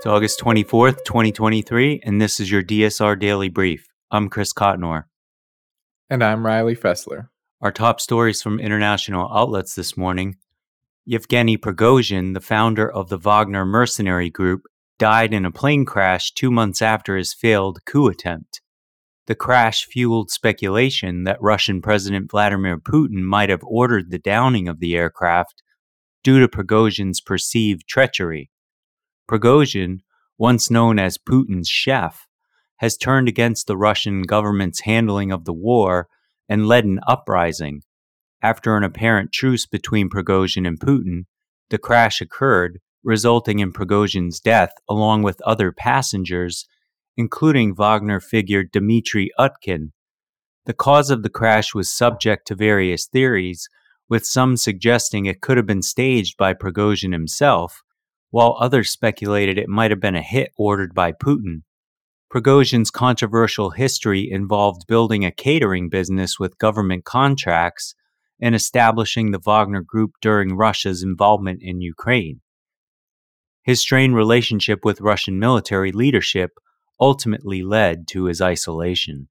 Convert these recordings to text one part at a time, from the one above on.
It's August 24th, 2023, and this is your DSR Daily Brief. I'm Chris Cotnor. And I'm Riley Fessler. Our top stories from international outlets this morning Yevgeny Prigozhin, the founder of the Wagner mercenary group, died in a plane crash two months after his failed coup attempt. The crash fueled speculation that Russian President Vladimir Putin might have ordered the downing of the aircraft due to Prigozhin's perceived treachery. Prigozhin, once known as Putin's chef, has turned against the Russian government's handling of the war and led an uprising. After an apparent truce between Prigozhin and Putin, the crash occurred, resulting in Prigozhin's death along with other passengers, including Wagner figure Dmitry Utkin. The cause of the crash was subject to various theories, with some suggesting it could have been staged by Prigozhin himself, while others speculated it might have been a hit ordered by Putin. Prigozhin's controversial history involved building a catering business with government contracts and establishing the Wagner Group during Russia's involvement in Ukraine. His strained relationship with Russian military leadership ultimately led to his isolation.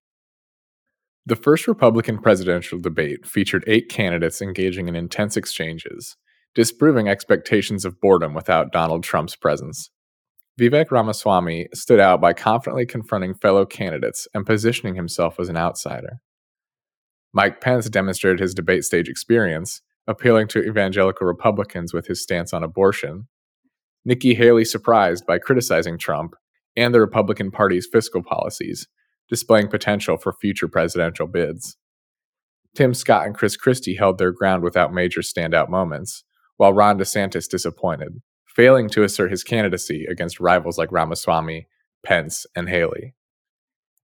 The first Republican presidential debate featured eight candidates engaging in intense exchanges, disproving expectations of boredom without Donald Trump's presence. Vivek Ramaswamy stood out by confidently confronting fellow candidates and positioning himself as an outsider. Mike Pence demonstrated his debate stage experience, appealing to evangelical Republicans with his stance on abortion. Nikki Haley surprised by criticizing Trump and the Republican Party's fiscal policies, displaying potential for future presidential bids. Tim Scott and Chris Christie held their ground without major standout moments, while Ron DeSantis disappointed, failing to assert his candidacy against rivals like Ramaswamy, Pence, and Haley.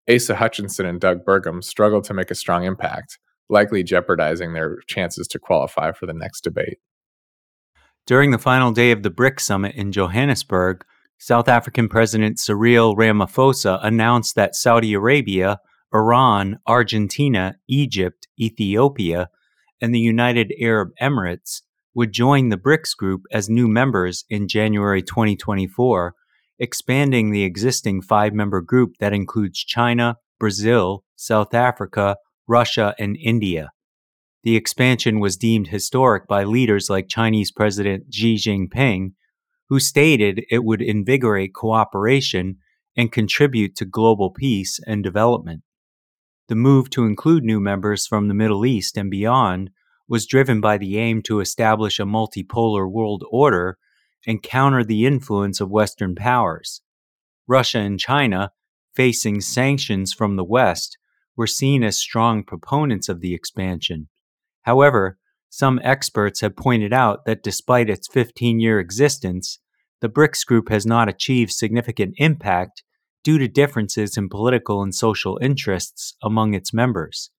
Asa Hutchinson and Doug Burgum struggled to make a strong impact, likely jeopardizing their chances to qualify for the next debate. During the final day of the BRICS summit in Johannesburg, South African President Cyril Ramaphosa announced that Saudi Arabia, Iran, Argentina, Egypt, Ethiopia, and the United Arab Emirates would join the BRICS group as new members in January 2024, expanding the existing five member group that includes China, Brazil, South Africa, Russia, and India. The expansion was deemed historic by leaders like Chinese President Xi Jinping, who stated it would invigorate cooperation and contribute to global peace and development. The move to include new members from the Middle East and beyond was driven by the aim to establish a multipolar world order and counter the influence of Western powers. Russia and China, facing sanctions from the West, were seen as strong proponents of the expansion. However, some experts have pointed out that despite its 15 year existence, the BRICS group has not achieved significant impact due to differences in political and social interests among its members.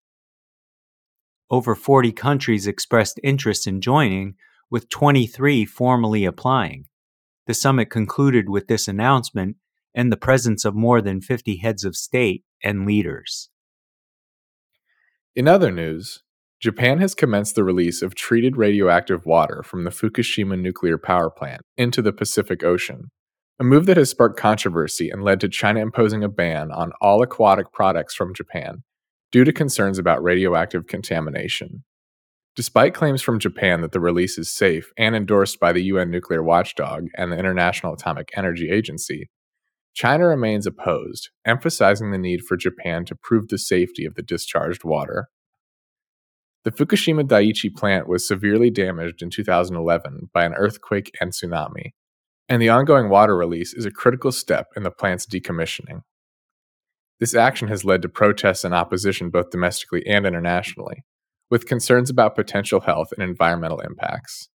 Over 40 countries expressed interest in joining, with 23 formally applying. The summit concluded with this announcement and the presence of more than 50 heads of state and leaders. In other news, Japan has commenced the release of treated radioactive water from the Fukushima nuclear power plant into the Pacific Ocean, a move that has sparked controversy and led to China imposing a ban on all aquatic products from Japan due to concerns about radioactive contamination. Despite claims from Japan that the release is safe and endorsed by the UN nuclear watchdog and the International Atomic Energy Agency, China remains opposed, emphasizing the need for Japan to prove the safety of the discharged water. The Fukushima Daiichi plant was severely damaged in 2011 by an earthquake and tsunami, and the ongoing water release is a critical step in the plant's decommissioning. This action has led to protests and opposition both domestically and internationally, with concerns about potential health and environmental impacts.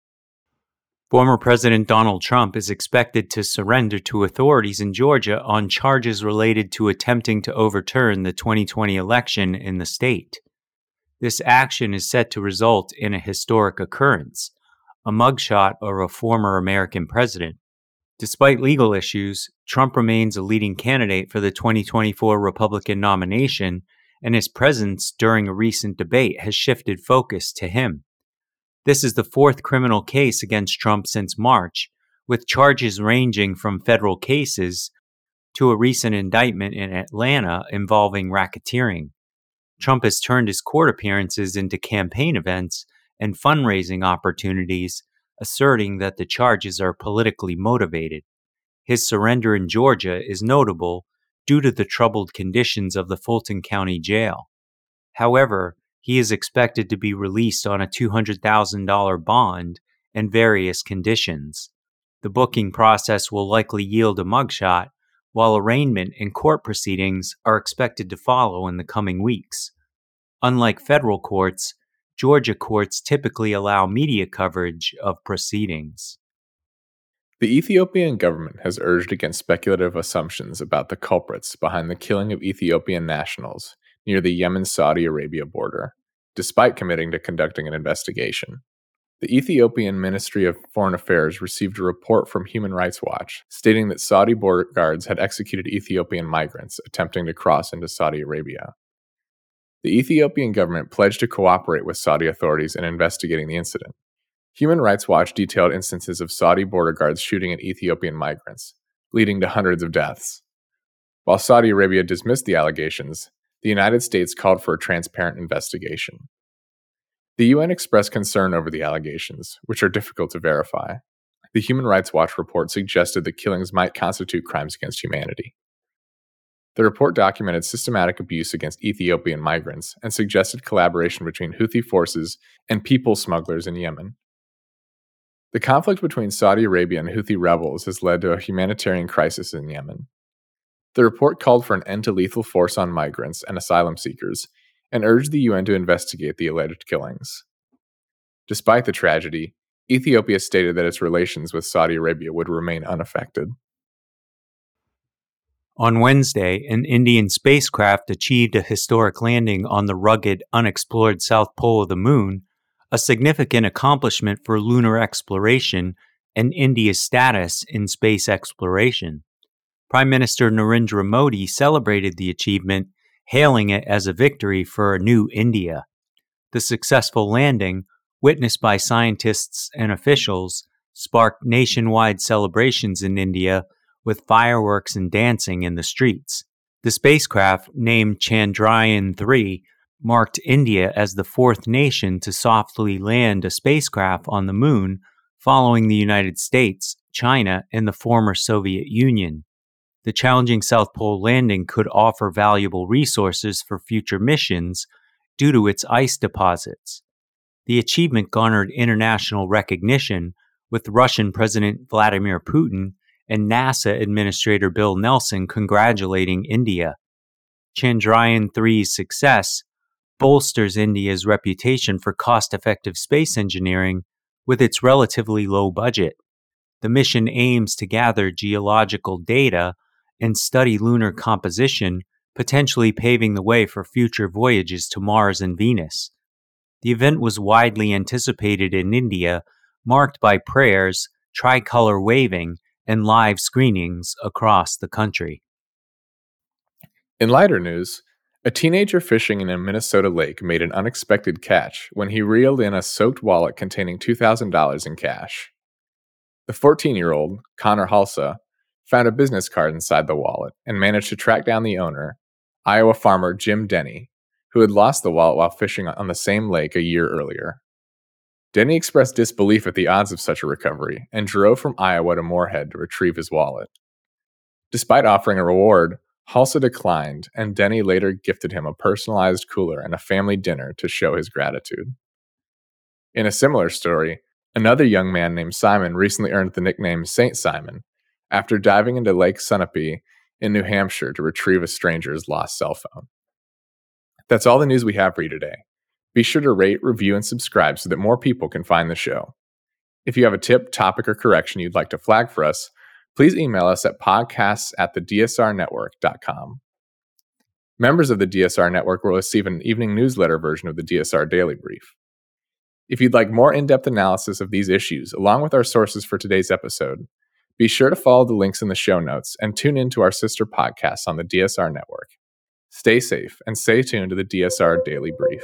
Former President Donald Trump is expected to surrender to authorities in Georgia on charges related to attempting to overturn the 2020 election in the state. This action is set to result in a historic occurrence a mugshot of a former American president. Despite legal issues, Trump remains a leading candidate for the 2024 Republican nomination and his presence during a recent debate has shifted focus to him. This is the fourth criminal case against Trump since March, with charges ranging from federal cases to a recent indictment in Atlanta involving racketeering. Trump has turned his court appearances into campaign events and fundraising opportunities, asserting that the charges are politically motivated. His surrender in Georgia is notable due to the troubled conditions of the Fulton County Jail. However, he is expected to be released on a $200,000 bond and various conditions. The booking process will likely yield a mugshot, while arraignment and court proceedings are expected to follow in the coming weeks. Unlike federal courts, Georgia courts typically allow media coverage of proceedings. The Ethiopian government has urged against speculative assumptions about the culprits behind the killing of Ethiopian nationals near the Yemen Saudi Arabia border, despite committing to conducting an investigation. The Ethiopian Ministry of Foreign Affairs received a report from Human Rights Watch stating that Saudi border guards had executed Ethiopian migrants attempting to cross into Saudi Arabia. The Ethiopian government pledged to cooperate with Saudi authorities in investigating the incident, Human Rights Watch detailed instances of Saudi border guards shooting at Ethiopian migrants, leading to hundreds of deaths. While Saudi Arabia dismissed the allegations, the United States called for a transparent investigation. The UN expressed concern over the allegations, which are difficult to verify. The Human Rights Watch report suggested that killings might constitute crimes against humanity. The report documented systematic abuse against Ethiopian migrants and suggested collaboration between Houthi forces and people smugglers in Yemen. The conflict between Saudi Arabia and Houthi rebels has led to a humanitarian crisis in Yemen. The report called for an end to lethal force on migrants and asylum seekers and urged the UN to investigate the alleged killings. Despite the tragedy, Ethiopia stated that its relations with Saudi Arabia would remain unaffected. On Wednesday, an Indian spacecraft achieved a historic landing on the rugged, unexplored south pole of the moon a significant accomplishment for lunar exploration and India's status in space exploration. Prime Minister Narendra Modi celebrated the achievement, hailing it as a victory for a new India. The successful landing, witnessed by scientists and officials, sparked nationwide celebrations in India with fireworks and dancing in the streets. The spacecraft, named Chandrayaan 3, marked India as the fourth nation to softly land a spacecraft on the moon, following the United States, China, and the former Soviet Union. The challenging South Pole landing could offer valuable resources for future missions due to its ice deposits. The achievement garnered international recognition, with Russian President Vladimir Putin and NASA Administrator Bill Nelson congratulating India. Chandrayaan 3's success bolsters India's reputation for cost effective space engineering with its relatively low budget. The mission aims to gather geological data and study lunar composition, potentially paving the way for future voyages to Mars and Venus. The event was widely anticipated in India, marked by prayers, tricolor waving, and live screenings across the country. In lighter news, a teenager fishing in a Minnesota lake made an unexpected catch when he reeled in a soaked wallet containing $2,000 in cash. The 14 year old, Connor Halsa, found a business card inside the wallet and managed to track down the owner, Iowa farmer Jim Denny, who had lost the wallet while fishing on the same lake a year earlier. Denny expressed disbelief at the odds of such a recovery and drove from Iowa to Moorhead to retrieve his wallet. Despite offering a reward, Halsa declined, and Denny later gifted him a personalized cooler and a family dinner to show his gratitude. In a similar story, another young man named Simon recently earned the nickname Saint Simon after diving into Lake Sunapee in New Hampshire to retrieve a stranger's lost cell phone. That's all the news we have for you today. Be sure to rate, review, and subscribe so that more people can find the show. If you have a tip, topic, or correction you'd like to flag for us, please email us at podcasts at the DSRnetwork.com. Members of the DSR Network will receive an evening newsletter version of the DSR Daily Brief. If you'd like more in depth analysis of these issues, along with our sources for today's episode, be sure to follow the links in the show notes and tune in to our sister podcasts on the DSR Network. Stay safe and stay tuned to the DSR Daily Brief.